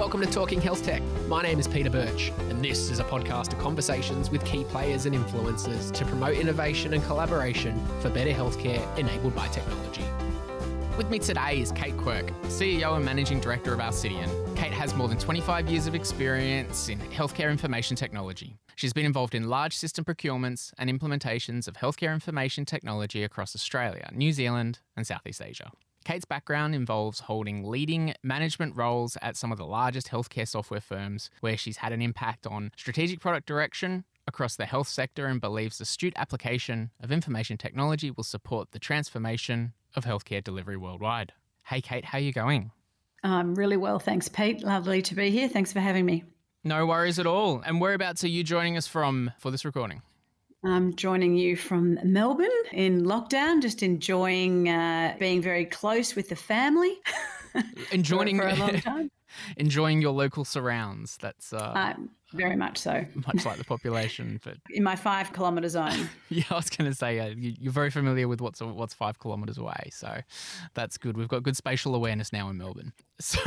Welcome to Talking Health Tech. My name is Peter Birch, and this is a podcast of conversations with key players and influencers to promote innovation and collaboration for better healthcare enabled by technology. With me today is Kate Quirk, CEO and Managing Director of Alcidion. Kate has more than 25 years of experience in healthcare information technology. She's been involved in large system procurements and implementations of healthcare information technology across Australia, New Zealand, and Southeast Asia. Kate's background involves holding leading management roles at some of the largest healthcare software firms, where she's had an impact on strategic product direction across the health sector and believes astute application of information technology will support the transformation of healthcare delivery worldwide. Hey, Kate, how are you going? I'm really well, thanks, Pete. Lovely to be here. Thanks for having me. No worries at all. And whereabouts are you joining us from for this recording? I'm joining you from Melbourne in lockdown, just enjoying uh, being very close with the family. Enjoying for, for a long time. Enjoying your local surrounds. That's uh, uh, very much so. much like the population, but in my five kilometre zone. yeah, I was going to say uh, you, are very familiar with what's what's five kilometres away, so that's good. We've got good spatial awareness now in Melbourne. So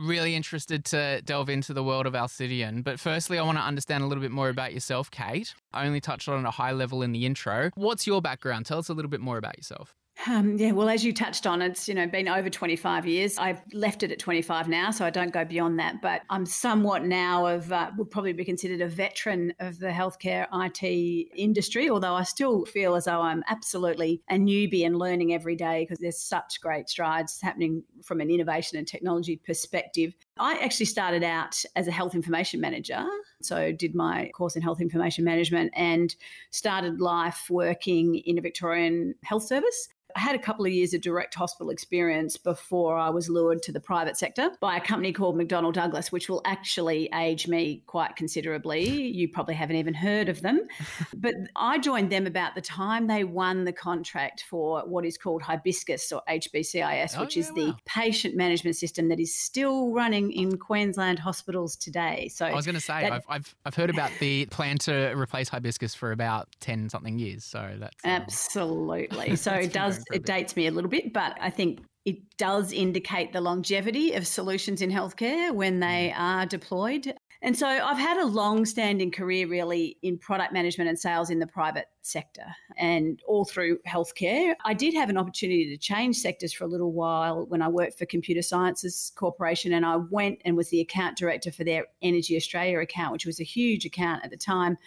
really interested to delve into the world of Alcidion. But firstly, I want to understand a little bit more about yourself, Kate. I only touched on it at a high level in the intro. What's your background? Tell us a little bit more about yourself. Um, yeah, well, as you touched on, it's you know been over 25 years. I've left it at 25 now, so I don't go beyond that. But I'm somewhat now of uh, would probably be considered a veteran of the healthcare IT industry. Although I still feel as though I'm absolutely a newbie and learning every day because there's such great strides happening from an innovation and technology perspective. I actually started out as a health information manager, so did my course in health information management and started life working in a Victorian health service. I had a couple of years of direct hospital experience before I was lured to the private sector by a company called McDonnell Douglas, which will actually age me quite considerably. You probably haven't even heard of them. but I joined them about the time they won the contract for what is called Hibiscus or HBCIS, oh, which yeah, is the wow. patient management system that is still running in Queensland hospitals today. So I was going to say, that, I've, I've, I've heard about the plan to replace Hibiscus for about 10 something years. So that's. Um, Absolutely. So it does it dates me a little bit, but I think it does indicate the longevity of solutions in healthcare when they mm. are deployed. And so I've had a long standing career really in product management and sales in the private sector and all through healthcare. I did have an opportunity to change sectors for a little while when I worked for Computer Sciences Corporation and I went and was the account director for their Energy Australia account, which was a huge account at the time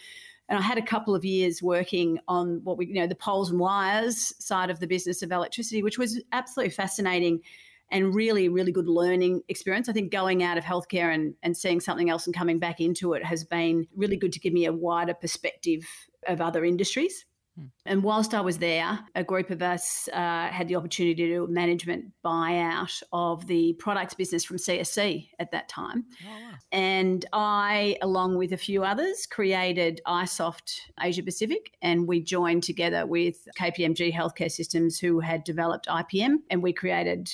and I had a couple of years working on what we, you know, the poles and wires side of the business of electricity, which was absolutely fascinating and really, really good learning experience. I think going out of healthcare and, and seeing something else and coming back into it has been really good to give me a wider perspective of other industries. Hmm. And whilst I was there, a group of us uh, had the opportunity to do a management buyout of the products business from CSC at that time. Oh, wow. And I, along with a few others, created iSoft Asia Pacific, and we joined together with KPMG Healthcare Systems, who had developed IPM, and we created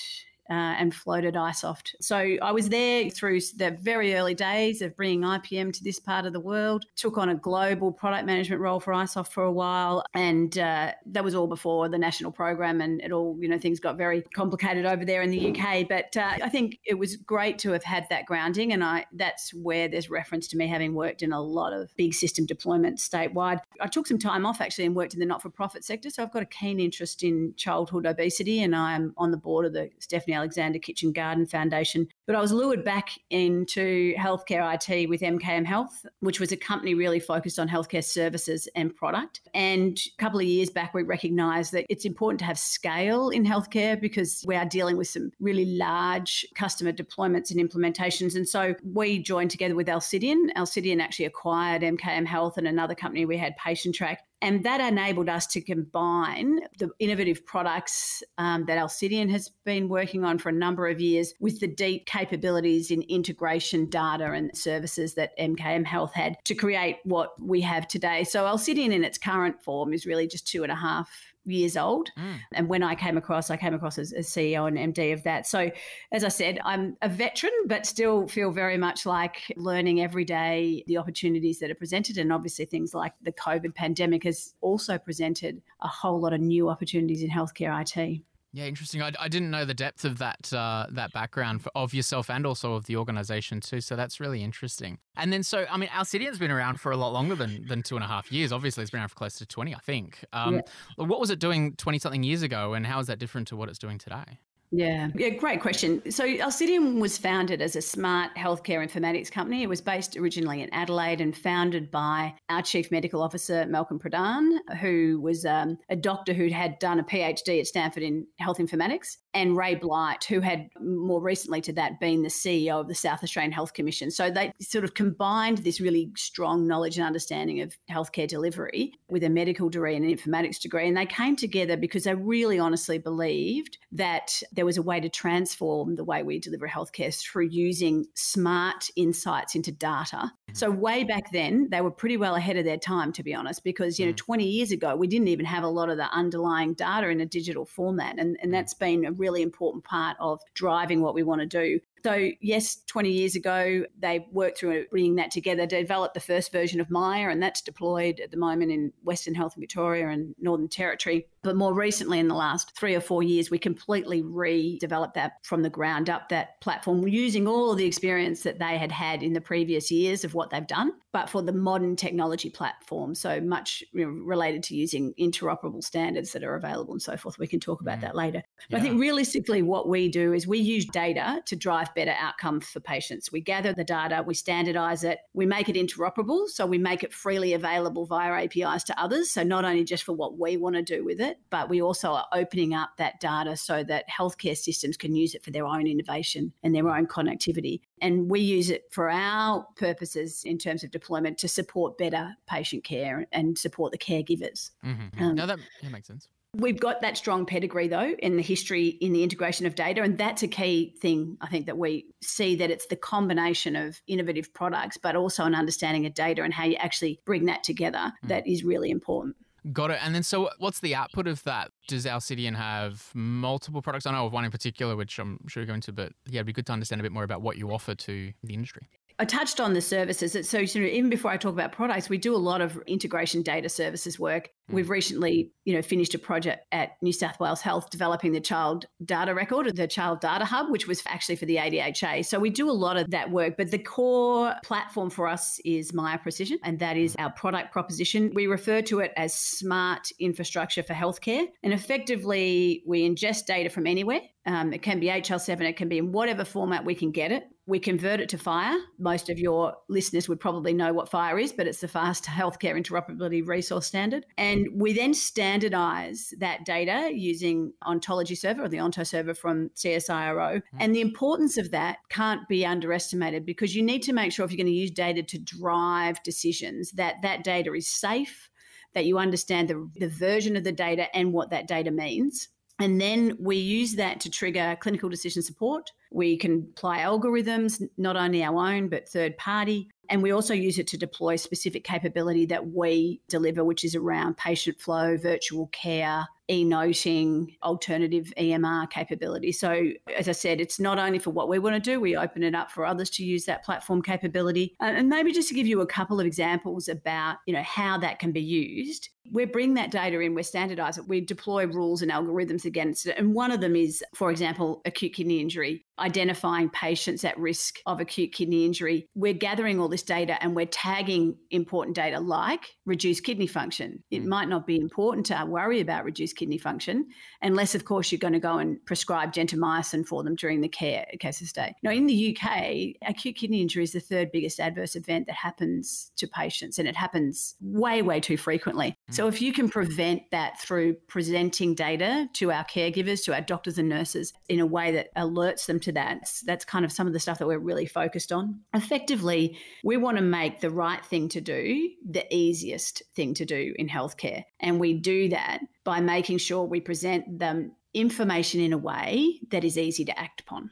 uh, and floated iSoft. So I was there through the very early days of bringing IPM to this part of the world. Took on a global product management role for iSoft for a while, and uh, that was all before the national program, and it all you know things got very complicated over there in the UK. But uh, I think it was great to have had that grounding, and I that's where there's reference to me having worked in a lot of big system deployments statewide. I took some time off actually and worked in the not-for-profit sector, so I've got a keen interest in childhood obesity, and I'm on the board of the Stephanie Alexander Kitchen Garden Foundation. But I was lured back into healthcare IT with MKM Health, which was a company really focused on healthcare services and product. And a couple of years back, we recognised that it's important to have scale in healthcare because we are dealing with some really large customer deployments and implementations. And so we joined together with Alcidion. Alcidion actually acquired MKM Health and another company we had, Patientrack. And that enabled us to combine the innovative products um, that Alcidion has been working on for a number of years with the deep capabilities in integration data and services that MKM Health had to create what we have today. So Alcidion in its current form is really just two and a half years old. Mm. And when I came across, I came across as, as, CEO and MD of that. So, as I said, I'm a veteran, but still feel very much like learning every day the opportunities that are presented. And obviously, things like the COVID pandemic has also presented a whole lot of new opportunities in healthcare IT. Yeah, interesting. I, I didn't know the depth of that uh, that background for, of yourself and also of the organization too. So that's really interesting. And then, so I mean, Alcidion's been around for a lot longer than than two and a half years. Obviously, it's been around for close to twenty, I think. Um, yeah. What was it doing twenty something years ago, and how is that different to what it's doing today? Yeah, yeah, great question. So Alcidion was founded as a smart healthcare informatics company. It was based originally in Adelaide and founded by our chief medical officer Malcolm Pradhan, who was um, a doctor who'd had done a PhD at Stanford in health informatics, and Ray Blight, who had more recently to that been the CEO of the South Australian Health Commission. So they sort of combined this really strong knowledge and understanding of healthcare delivery with a medical degree and an informatics degree, and they came together because they really honestly believed that there there was a way to transform the way we deliver healthcare through using smart insights into data. Mm-hmm. So way back then, they were pretty well ahead of their time, to be honest, because you know, mm. 20 years ago, we didn't even have a lot of the underlying data in a digital format, and, and mm. that's been a really important part of driving what we want to do. So, yes, 20 years ago, they worked through bringing that together, developed the first version of Miya, and that's deployed at the moment in Western Health in Victoria and Northern Territory. But more recently, in the last three or four years, we completely redeveloped that from the ground up, that platform, using all of the experience that they had had in the previous years of what they've done, but for the modern technology platform. So much you know, related to using interoperable standards that are available and so forth. We can talk about mm. that later. But yeah. I think realistically, what we do is we use data to drive better outcomes for patients. We gather the data, we standardize it, we make it interoperable. So we make it freely available via APIs to others. So not only just for what we want to do with it, but we also are opening up that data so that healthcare systems can use it for their own innovation and their own connectivity. And we use it for our purposes in terms of deployment to support better patient care and support the caregivers. Mm-hmm. Um, no, that, that makes sense. We've got that strong pedigree, though, in the history in the integration of data. And that's a key thing, I think, that we see that it's the combination of innovative products, but also an understanding of data and how you actually bring that together mm. that is really important. Got it. And then, so what's the output of that? Does Alcidion have multiple products? I know of one in particular, which I'm sure you're going to, but yeah, it'd be good to understand a bit more about what you offer to the industry. I touched on the services. So, even before I talk about products, we do a lot of integration data services work. Mm. We've recently, you know, finished a project at New South Wales Health developing the child data record, the child data hub, which was actually for the ADHA. So we do a lot of that work, but the core platform for us is Miya Precision, and that is our product proposition. We refer to it as smart infrastructure for healthcare, and effectively we ingest data from anywhere. Um, it can be HL7, it can be in whatever format we can get it. We convert it to FHIR. Most of your listeners would probably know what FHIR is, but it's the Fast Healthcare Interoperability Resource Standard. And we then standardize that data using Ontology Server or the Ontoserver from CSIRO. Mm-hmm. And the importance of that can't be underestimated because you need to make sure if you're going to use data to drive decisions, that that data is safe, that you understand the, the version of the data and what that data means. And then we use that to trigger clinical decision support. We can apply algorithms, not only our own, but third party. And we also use it to deploy specific capability that we deliver, which is around patient flow, virtual care, e-noting, alternative EMR capability. So as I said, it's not only for what we want to do, we open it up for others to use that platform capability. And maybe just to give you a couple of examples about, you know, how that can be used. We bring that data in, we standardize it, we deploy rules and algorithms against it. And one of them is, for example, acute kidney injury identifying patients at risk of acute kidney injury. We're gathering all this data and we're tagging important data like reduced kidney function. It mm. might not be important to worry about reduced kidney function, unless, of course, you're going to go and prescribe gentamicin for them during the care case of stay. Now, in the UK, acute kidney injury is the third biggest adverse event that happens to patients, and it happens way, way too frequently. So, if you can prevent that through presenting data to our caregivers, to our doctors and nurses in a way that alerts them to that. That's kind of some of the stuff that we're really focused on. Effectively, we want to make the right thing to do the easiest thing to do in healthcare. And we do that by making sure we present them information in a way that is easy to act upon.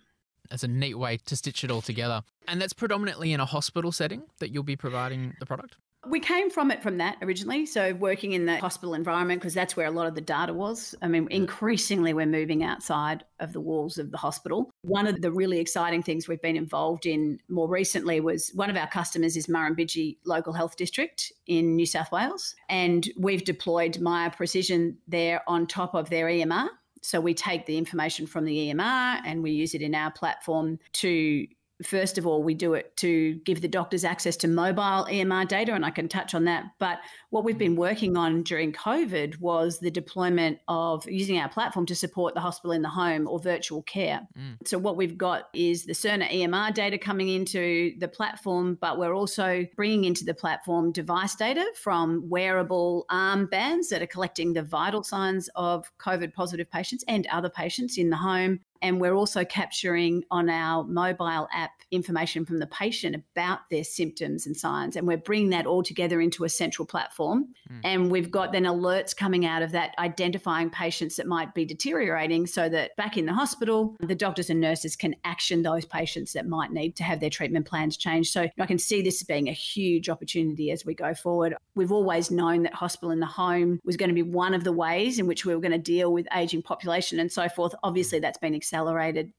That's a neat way to stitch it all together. And that's predominantly in a hospital setting that you'll be providing the product? We came from it from that originally. So, working in the hospital environment, because that's where a lot of the data was. I mean, increasingly, we're moving outside of the walls of the hospital. One of the really exciting things we've been involved in more recently was one of our customers is Murrumbidgee Local Health District in New South Wales. And we've deployed Miya Precision there on top of their EMR So we take the information from the EMR and we use it in our platform to first of all, we do it to give the doctors access to mobile EMR data, and I can touch on that. But what we've been working on during COVID was the deployment of using our platform to support the hospital in the home or virtual care. Mm. So, what we've got is the Cerner EMR data coming into the platform, but we're also bringing into the platform device data from wearable armbands that are collecting the vital signs of COVID positive patients and other patients in the home. And we're also capturing on our mobile app information from the patient about their symptoms and signs. And we're bringing that all together into a central platform. Mm. And we've got then alerts coming out of that, identifying patients that might be deteriorating so that back in the hospital, the doctors and nurses can action those patients that might need to have their treatment plans changed. So I can see this being a huge opportunity as we go forward. We've always known that hospital in the home was going to be one of the ways in which we were going to deal with aging population and so forth. Obviously, that's been accelerated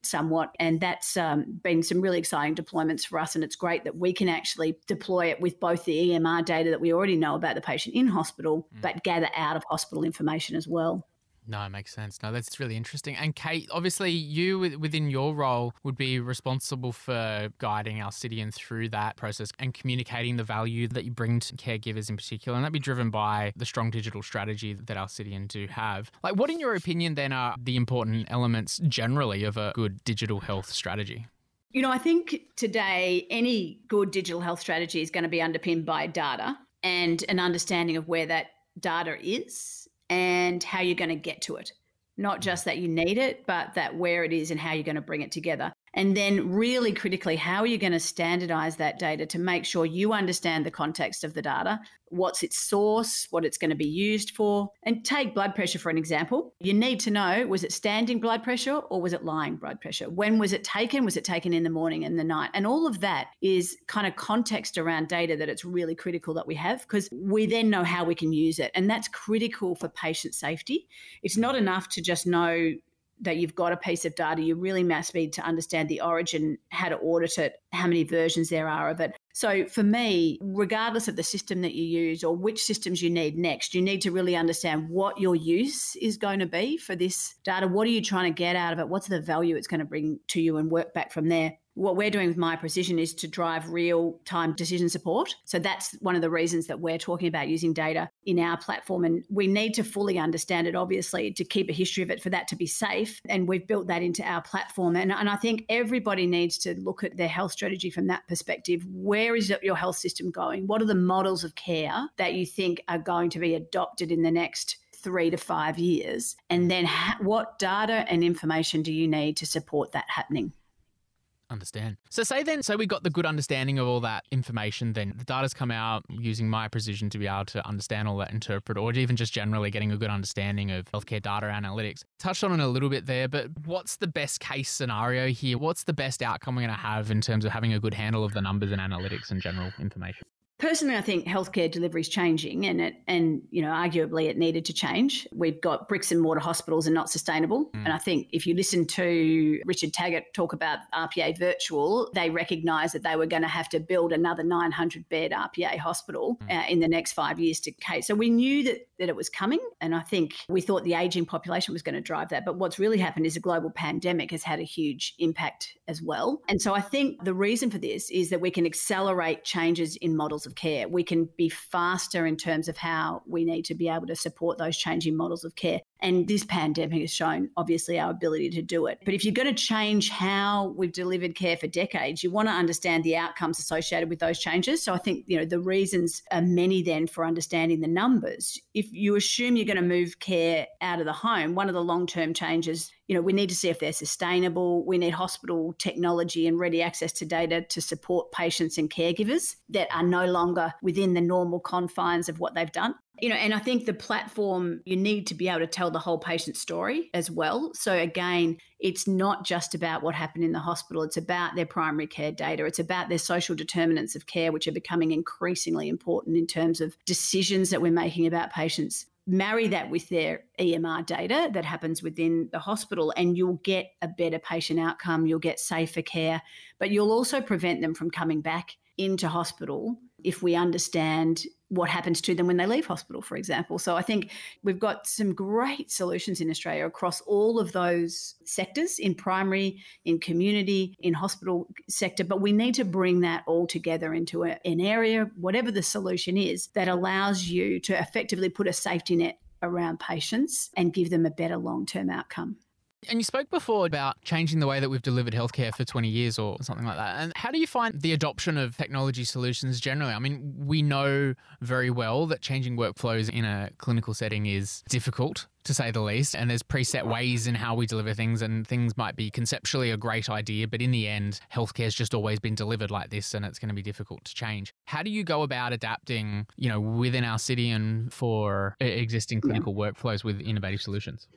somewhat. And that's um, been some really exciting deployments for us. And it's great that we can actually deploy it with both the EMR data that we already know about the patient in hospital, mm. but gather out of hospital information as well. No, it makes sense. No, that's really interesting. And Kate, obviously, you within your role would be responsible for guiding Alcidion through that process and communicating the value that you bring to caregivers in particular. And that'd be driven by the strong digital strategy that Alcidion do have. Like, what, in your opinion, then are the important elements generally of a good digital health strategy? You know, I think today any good digital health strategy is going to be underpinned by data and an understanding of where that data is and how you're going to get to it. Not just that you need it, but that where it is and how you're going to bring it together. And then, really critically, how are you going to standardize that data to make sure you understand the context of the data, what's its source, what it's going to be used for? And take blood pressure for an example. You need to know was it standing blood pressure or was it lying blood pressure? When was it taken? Was it taken in the morning and the night? And all of that is kind of context around data that it's really critical that we have because we then know how we can use it. And that's critical for patient safety. It's not enough to just know that you've got a piece of data, you really must need to understand the origin, how to audit it, how many versions there are of it. So for me, regardless of the system that you use or which systems you need next, you need to really understand what your use is going to be for this data. What are you trying to get out of it? What's the value it's going to bring to you and work back from there what we're doing with Miya Precision is to drive real time decision support. So that's one of the reasons that we're talking about using data in our platform. And we need to fully understand it, obviously, to keep a history of it for that to be safe. And we've built that into our platform. And, and I think everybody needs to look at their health strategy from that perspective. Where is your health system going? What are the models of care that you think are going to be adopted in the next three to five years? And then ha- what data and information do you need to support that happening? Understand. So say then, so we got the good understanding of all that information. Then the data's come out using Miya Precision to be able to understand all that, interpret, or even just generally getting a good understanding of healthcare data analytics. Touched on it a little bit there, but what's the best case scenario here? What's the best outcome we're going to have in terms of having a good handle of the numbers and analytics and general information? Personally, I think healthcare delivery is changing, and it and you know arguably it needed to change. We've got bricks and mortar hospitals are not sustainable, mm. and I think if you listen to Richard Taggart talk about RPA virtual, they recognise that they were going to have to build another 900 bed RPA hospital mm. uh, in the next five years to Kate. So we knew that that it was coming, and I think we thought the aging population was going to drive that. But what's really happened is a global pandemic has had a huge impact as well, and so I think the reason for this is that we can accelerate changes in models of care. We can be faster in terms of how we need to be able to support those changing models of care. And this pandemic has shown, obviously, our ability to do it. But if you're going to change how we've delivered care for decades, you want to understand the outcomes associated with those changes. So I think, you know, the reasons are many then for understanding the numbers. If you assume you're going to move care out of the home, one of the long term changes, you know, we need to see if they're sustainable. We need hospital technology and ready access to data to support patients and caregivers that are no longer within the normal confines of what they've done you know and i think the platform you need to be able to tell the whole patient story as well. So again it's not just about what happened in the hospital. It's about their primary care data. It's about their social determinants of care which are becoming increasingly important in terms of decisions that we're making about patients. Marry that with their EMR data that happens within the hospital, and you'll get a better patient outcome. You'll get safer care, but you'll also prevent them from coming back into hospital if we understand what happens to them when they leave hospital, for example. So I think we've got some great solutions in Australia across all of those sectors in primary, in community, in hospital sector, but we need to bring that all together into a, an area, whatever the solution is, that allows you to effectively put a safety net around patients and give them a better long term outcome. And you spoke before about changing the way that we've delivered healthcare for 20 years or something like that. And how do you find the adoption of technology solutions generally? I mean, we know very well that changing workflows in a clinical setting is difficult to say the least. And there's preset ways in how we deliver things, and things might be conceptually a great idea, but in the end, healthcare's just always been delivered like this, and it's going to be difficult to change. How do you go about adapting, you know, within Alcidion for existing clinical workflows with innovative solutions?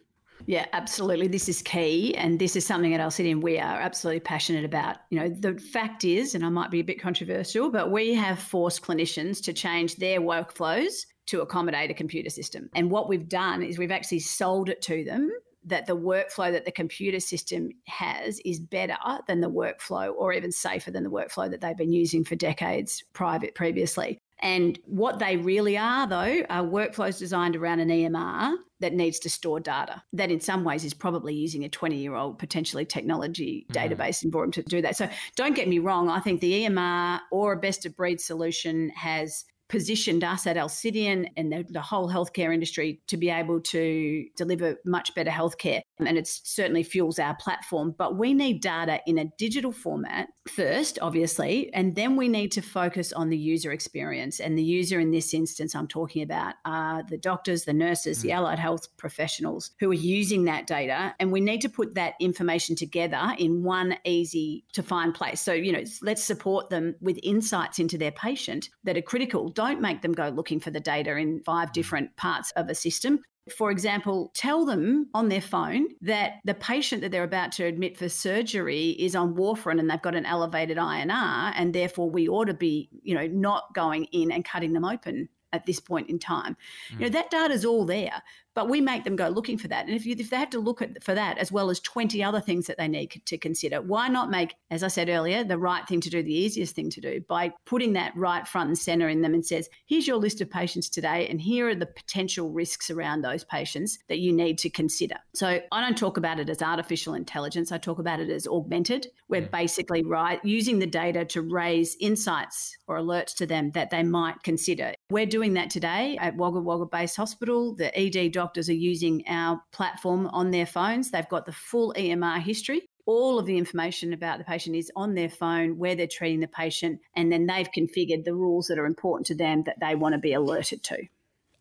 Yeah, absolutely. This is key. And this is something at Alcidion we are absolutely passionate about. You know, the fact is, and I might be a bit controversial, but we have forced clinicians to change their workflows to accommodate a computer system. And what we've done is we've actually sold it to them that the workflow that the computer system has is better than the workflow or even safer than the workflow that they've been using for decades private previously. And what they really are, though, are workflows designed around an EMR that needs to store data. That, in some ways, is probably using a 20 year old, potentially technology mm-hmm. database environment to do that. So, don't get me wrong, I think the EMR or a best of breed solution has positioned us at Alcidion and the, the, whole healthcare industry to be able to deliver much better healthcare. And it certainly fuels our platform. But we need data in a digital format first, obviously, and then we need to focus on the user experience. And the user in this instance, I'm talking about are the doctors, the nurses, mm. the allied health professionals who are using that data. And we need to put that information together in one easy to find place. So, you know, let's support them with insights into their patient that are critical don't make them go looking for the data in five mm. different parts of a system. For example, tell them on their phone that the patient that they're about to admit for surgery is on warfarin and they've got an elevated INR, and therefore we ought to be, you know, not going in and cutting them open at this point in time. Mm. You know, mm. that data is all there, but we make them go looking for that. And if, you, if they have to look at, for that as well as 20 other things that they need to consider, why not make, as I said earlier, the right thing to do, the easiest thing to do by putting that right front and center in them and says, here's your list of patients today, and here are the potential risks around those patients that you need to consider. So I don't talk about it as artificial intelligence, I talk about it as augmented. We're yeah. basically right using the data to raise insights or alerts to them that they might consider. We're doing that today at Wagga Wagga Base Hospital. The ED doctors are using our platform on their phones. They've got the full EMR history. All of the information about the patient is on their phone, where they're treating the patient, and then they've configured the rules that are important to them that they want to be alerted to.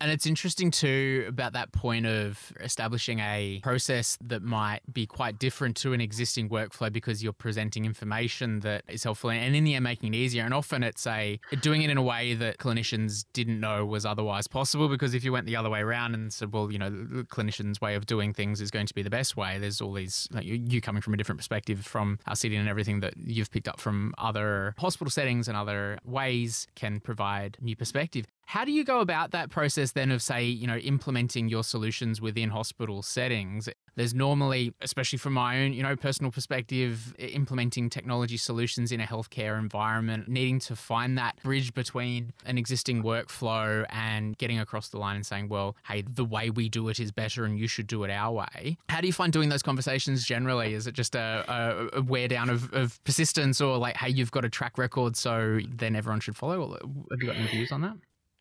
And it's interesting too about that point of establishing a process that might be quite different to an existing workflow because you're presenting information that is helpful and in the end making it easier. And often it's a doing it in a way that clinicians didn't know was otherwise possible because if you went the other way around and said, well, you know, the clinician's way of doing things is going to be the best way, there's all these, like you, coming from a different perspective from Alcidion and everything that you've picked up from other hospital settings and other ways can provide new perspective. How do you go about that process then of, say, you know, implementing your solutions within hospital settings? There's normally, especially from my own, you know, personal perspective, implementing technology solutions in a healthcare environment, needing to find that bridge between an existing workflow and getting across the line and saying, well, hey, the way we do it is better and you should do it our way. How do you find doing those conversations generally? Is it just a, a, wear down of, of persistence or like, hey, you've got a track record, so then everyone should follow? Have you got any views on that?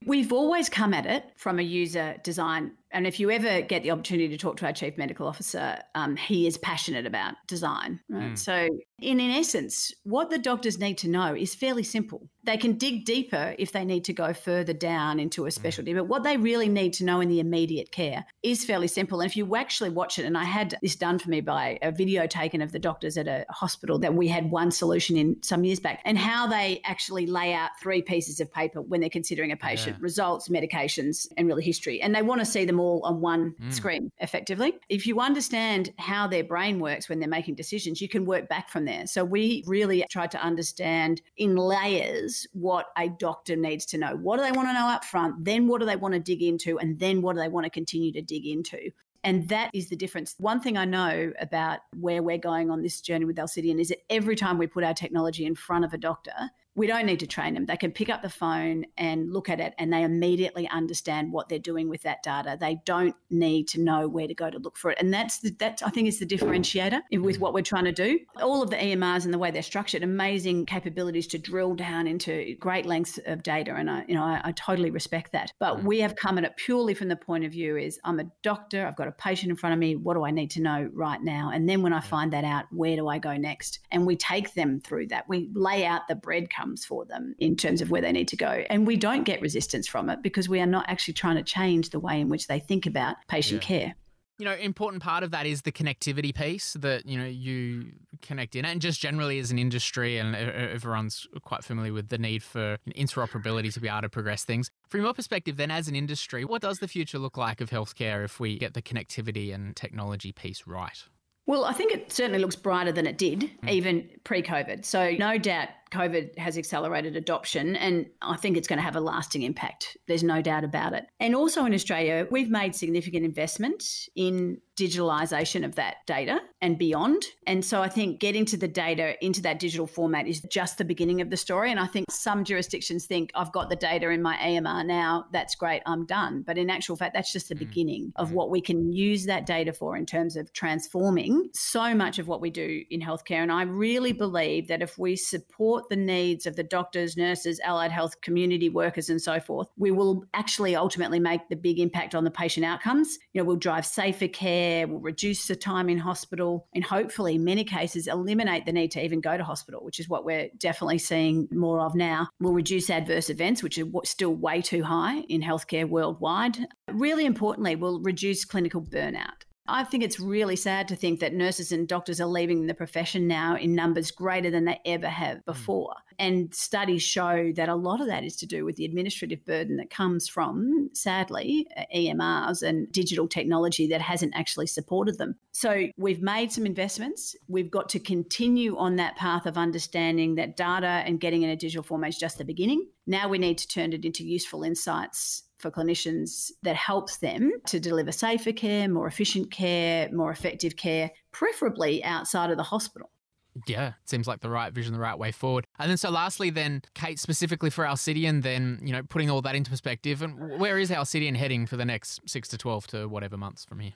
We've always come at it from a user design and if you ever get the opportunity to talk to our chief medical officer, um, he is passionate about design. Right? Mm. So, in, in essence, what the doctors need to know is fairly simple. They can dig deeper if they need to go further down into a mm. specialty, mm. but what they really need to know in the immediate care is fairly simple. And if you actually watch it, and I had this done for me by a video taken of the doctors at a hospital that we had one solution in some years back, and how they actually lay out three pieces of paper when they're considering a patient yeah. results, medications, and really history. And they want to see them all on one mm. screen effectively. If you understand how their brain works when they're making decisions, you can work back from there. So we really tried to understand in layers what a doctor needs to know. What do they want to know up front? Then what do they want to dig into? And then what do they want to continue to dig into? And that is the difference. One thing I know about where we're going on this journey with Alcidion is that every time we put our technology in front of a doctor, we don't need to train them. They can pick up the phone and look at it and they immediately understand what they're doing with that data. They don't need to know where to go to look for it. And that's the, that I think is the differentiator with what we're trying to do. All of the EMRs and the way they're structured, amazing capabilities to drill down into great lengths of data. And I, you know, I, I totally respect that. But mm. we have come at it purely from the point of view is I'm a doctor, I've got a patient in front of me. What do I need to know right now? And then when I find that out, where do I go next? And we take them through that. We lay out the breadcrumbs for them in terms of where they need to go. And we don't get resistance from it because we are not actually trying to change the way in which they think about patient yeah. care you know, important part of that is the connectivity piece that you know you connect in, and just generally as an industry, and everyone's quite familiar with the need for interoperability to be able to progress things. From your perspective, then, as an industry, what does the future look like of healthcare if we get the connectivity and technology piece right? Well, I think it certainly looks brighter than it did, mm. even pre COVID. So, no doubt COVID has accelerated adoption, and I think it's going to have a lasting impact. There's no doubt about it. And also in Australia, we've made significant investment in digitalisation of that data and beyond. And so I think getting to the data into that digital format is just the beginning of the story. And I think some jurisdictions think I've got the data in my EMR now, that's great, I'm done. But in actual fact, that's just the mm. beginning of mm. what we can use that data for in terms of transforming so much of what we do in healthcare. And I really believe that if we support support the needs of the doctors, nurses, allied health community workers, and so forth, we will actually ultimately make the big impact on the patient outcomes. You know, we'll drive safer care, we'll reduce the time in hospital, and hopefully, in many cases, eliminate the need to even go to hospital, which is what we're definitely seeing more of now. We'll reduce adverse events, which are still way too high in healthcare worldwide. Really importantly, we'll reduce clinical burnout. I think it's really sad to think that nurses and doctors are leaving the profession now in numbers greater than they ever have hmm. before. Mm. And studies show that a lot of that is to do with the administrative burden that comes from, sadly, EMRs and digital technology that hasn't actually supported them. So we've made some investments. We've got to continue on that path of understanding that data and getting in a digital format is just the beginning. Now we need to turn it into useful insights for clinicians that helps them to deliver safer care, more efficient care, more effective care, preferably outside of the hospital. Yeah, it seems like the right vision, the right way forward. And then, so lastly, then, Kate, specifically for Alcidion, then, you know, putting all that into perspective, and where is Alcidion heading for the next six to 12 to whatever months from here?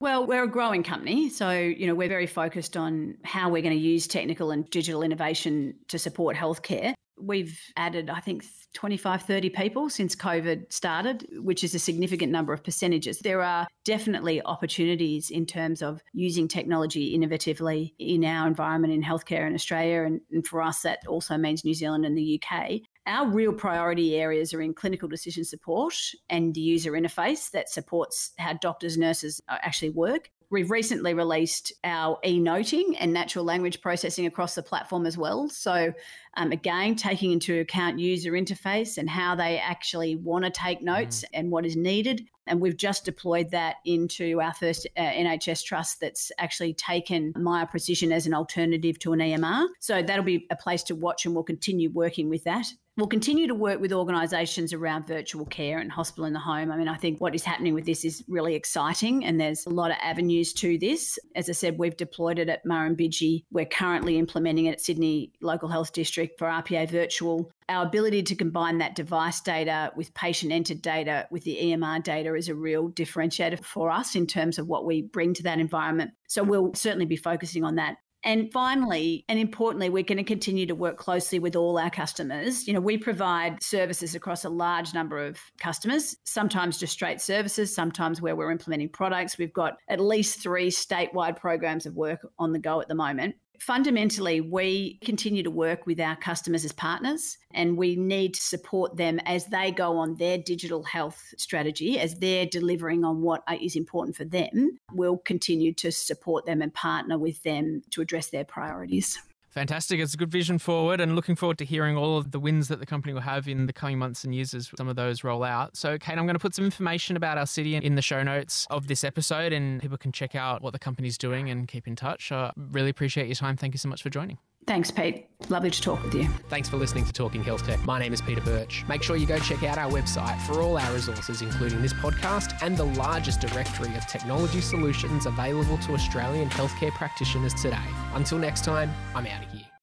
Well, we're a growing company. So, you know, we're very focused on how we're going to use technical and digital innovation to support healthcare. We've added, I think, 25, 30 people since COVID started, which is a significant number of percentages. There are definitely opportunities in terms of using technology innovatively in our environment in healthcare in Australia. And, and for us, that also means New Zealand and the UK. Our real priority areas are in clinical decision support and the user interface that supports how doctors, nurses uh, actually work. We've recently released our e noting and natural language processing across the platform as well. So, um, again, taking into account user interface and how they actually want to take notes mm. and what is needed. And we've just deployed that into our first uh, NHS trust that's actually taken Miya Precision as an alternative to an EMR. So, that'll be a place to watch, and we'll continue working with that. We'll continue to work with organisations around virtual care and hospital in the home. I mean, I think what is happening with this is really exciting and there's a lot of avenues to this. As I said, we've deployed it at Murrumbidgee. We're currently implementing it at Sydney Local Health District for RPA Virtual. Our ability to combine that device data with patient entered data with the EMR data is a real differentiator for us in terms of what we bring to that environment. So we'll certainly be focusing on that. And finally, and importantly, we're going to continue to work closely with all our customers. You know, we provide services across a large number of customers, sometimes just straight services, sometimes where we're implementing products. We've got at least three statewide programs of work on the go at the moment fundamentally, we continue to work with our customers as partners and we need to support them as they go on their digital health strategy, as they're delivering on what is important for them. We'll continue to support them and partner with them to address their priorities. Fantastic. It's a good vision forward and looking forward to hearing all of the wins that the company will have in the coming months and years as some of those roll out. So, Kate, I'm going to put some information about Alcidion in the show notes of this episode and people can check out what the company's doing and keep in touch. I really appreciate your time. Thank you so much for joining. Thanks, Pete. Lovely to talk with you. Thanks for listening to Talking Health Tech. My name is Peter Birch. Make sure you go check out our website for all our resources, including this podcast and the largest directory of technology solutions available to Australian healthcare practitioners today. Until next time, I'm out of here.